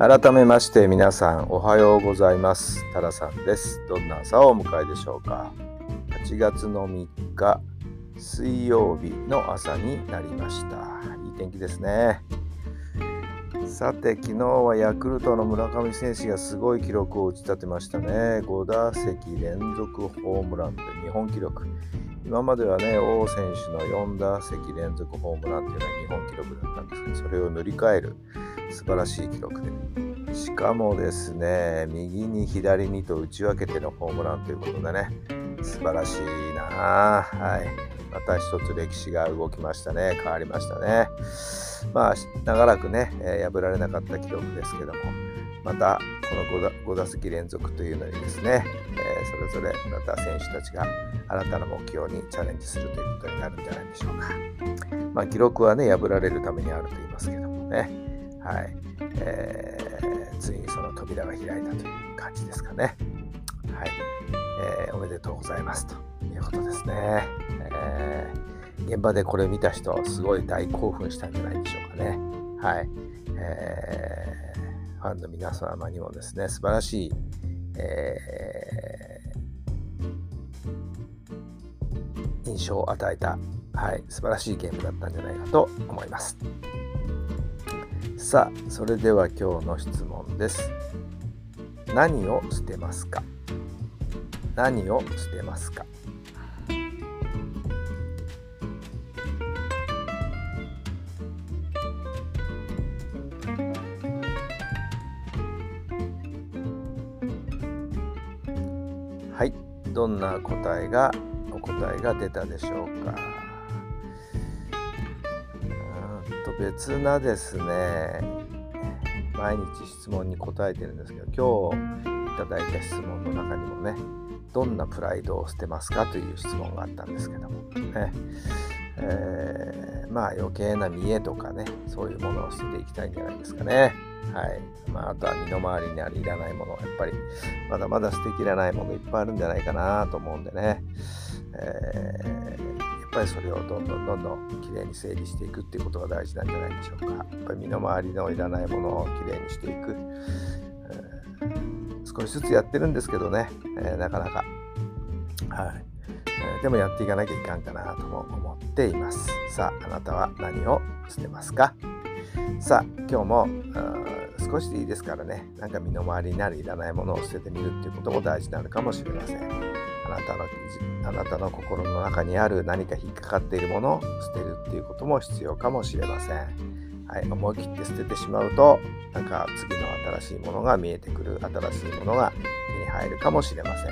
改めまして皆さんおはようございます。タラさんです。どんな朝をお迎えでしょうか。8月の3日水曜日の朝になりました。いい天気ですね。さて昨日はヤクルトの村上選手がすごい記録を打ち立てましたね。5打席連続ホームランで日本記録。今まではね王選手の4打席連続ホームランっていうのは日本記録だったんですけどそれを塗り替える素晴らしい記録で。しかもですね右に左にと打ち分けてのホームランということでね素晴らしいな。はい。また一つ歴史が動きましたね。変わりましたね。まあ長らくね、え、破られなかった記録ですけどもまたこの 5, 打5打席連続というのにですね、え、それぞれまた選手たちが新たな目標にチャレンジするということになるんじゃないでしょうか。まあ、記録はね破られるためにあると言いますけどもねはい、えー、ついにその扉が開いたという感じですかね。はい、えー、おめでとうございますということですね。えー、現場でこれ見た人は、すごい大興奮したんじゃないでしょうかね。はい、えー、ファンの皆様にもですね、素晴らしい、えー、印象を与えた、はい、素晴らしいゲームだったんじゃないかと思います。さあそれでは今日の質問です何を捨てますか？何を捨てますか？はい。どんな答えがお答えが出たでしょうか。と別なですね。毎日質問に答えてるんですけど今日ただいた質問の中にもねどんなプライドを捨てますかという質問があったんですけどもね、えー、まあ余計な見栄とかねそういうものを捨てていきたいんじゃないですかね。はい。まあ、あとは身の回りにあるいらないものやっぱりまだまだ捨てきれないものいっぱいあるんじゃないかなと思うんでね、えーやっぱりそれをどんどんどんどんきれいに整理していくっていうことが大事なんじゃないでしょうか。やっぱり身の回りのいらないものをきれいにしていく、少しずつやってるんですけどね、えー、なかなか、はいえー、でもやっていかなきゃいかんかなとも思っています。さあ、あなたは何を捨てますか？さあ、今日も少しでいいですからね、なんか身の回りになるいらないものを捨ててみるっていうことも大事なのかもしれません。あなたのあなたの心の中にある何か引っかかっているものを捨てるっていうことも必要かもしれません。はい、思い切って捨ててしまうとなんか次の新しいものが見えてくる新しいものが手に入るかもしれません。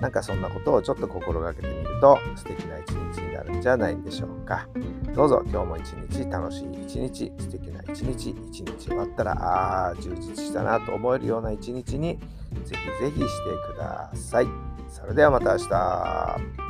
なんかそんなことをちょっと心がけてみると素敵な一日になるんじゃないんでしょうか。どうぞ今日も一日楽しい一日素敵な一日一日終わったらああ充実したなと思えるような一日にぜひぜひしてください。それではまた明日。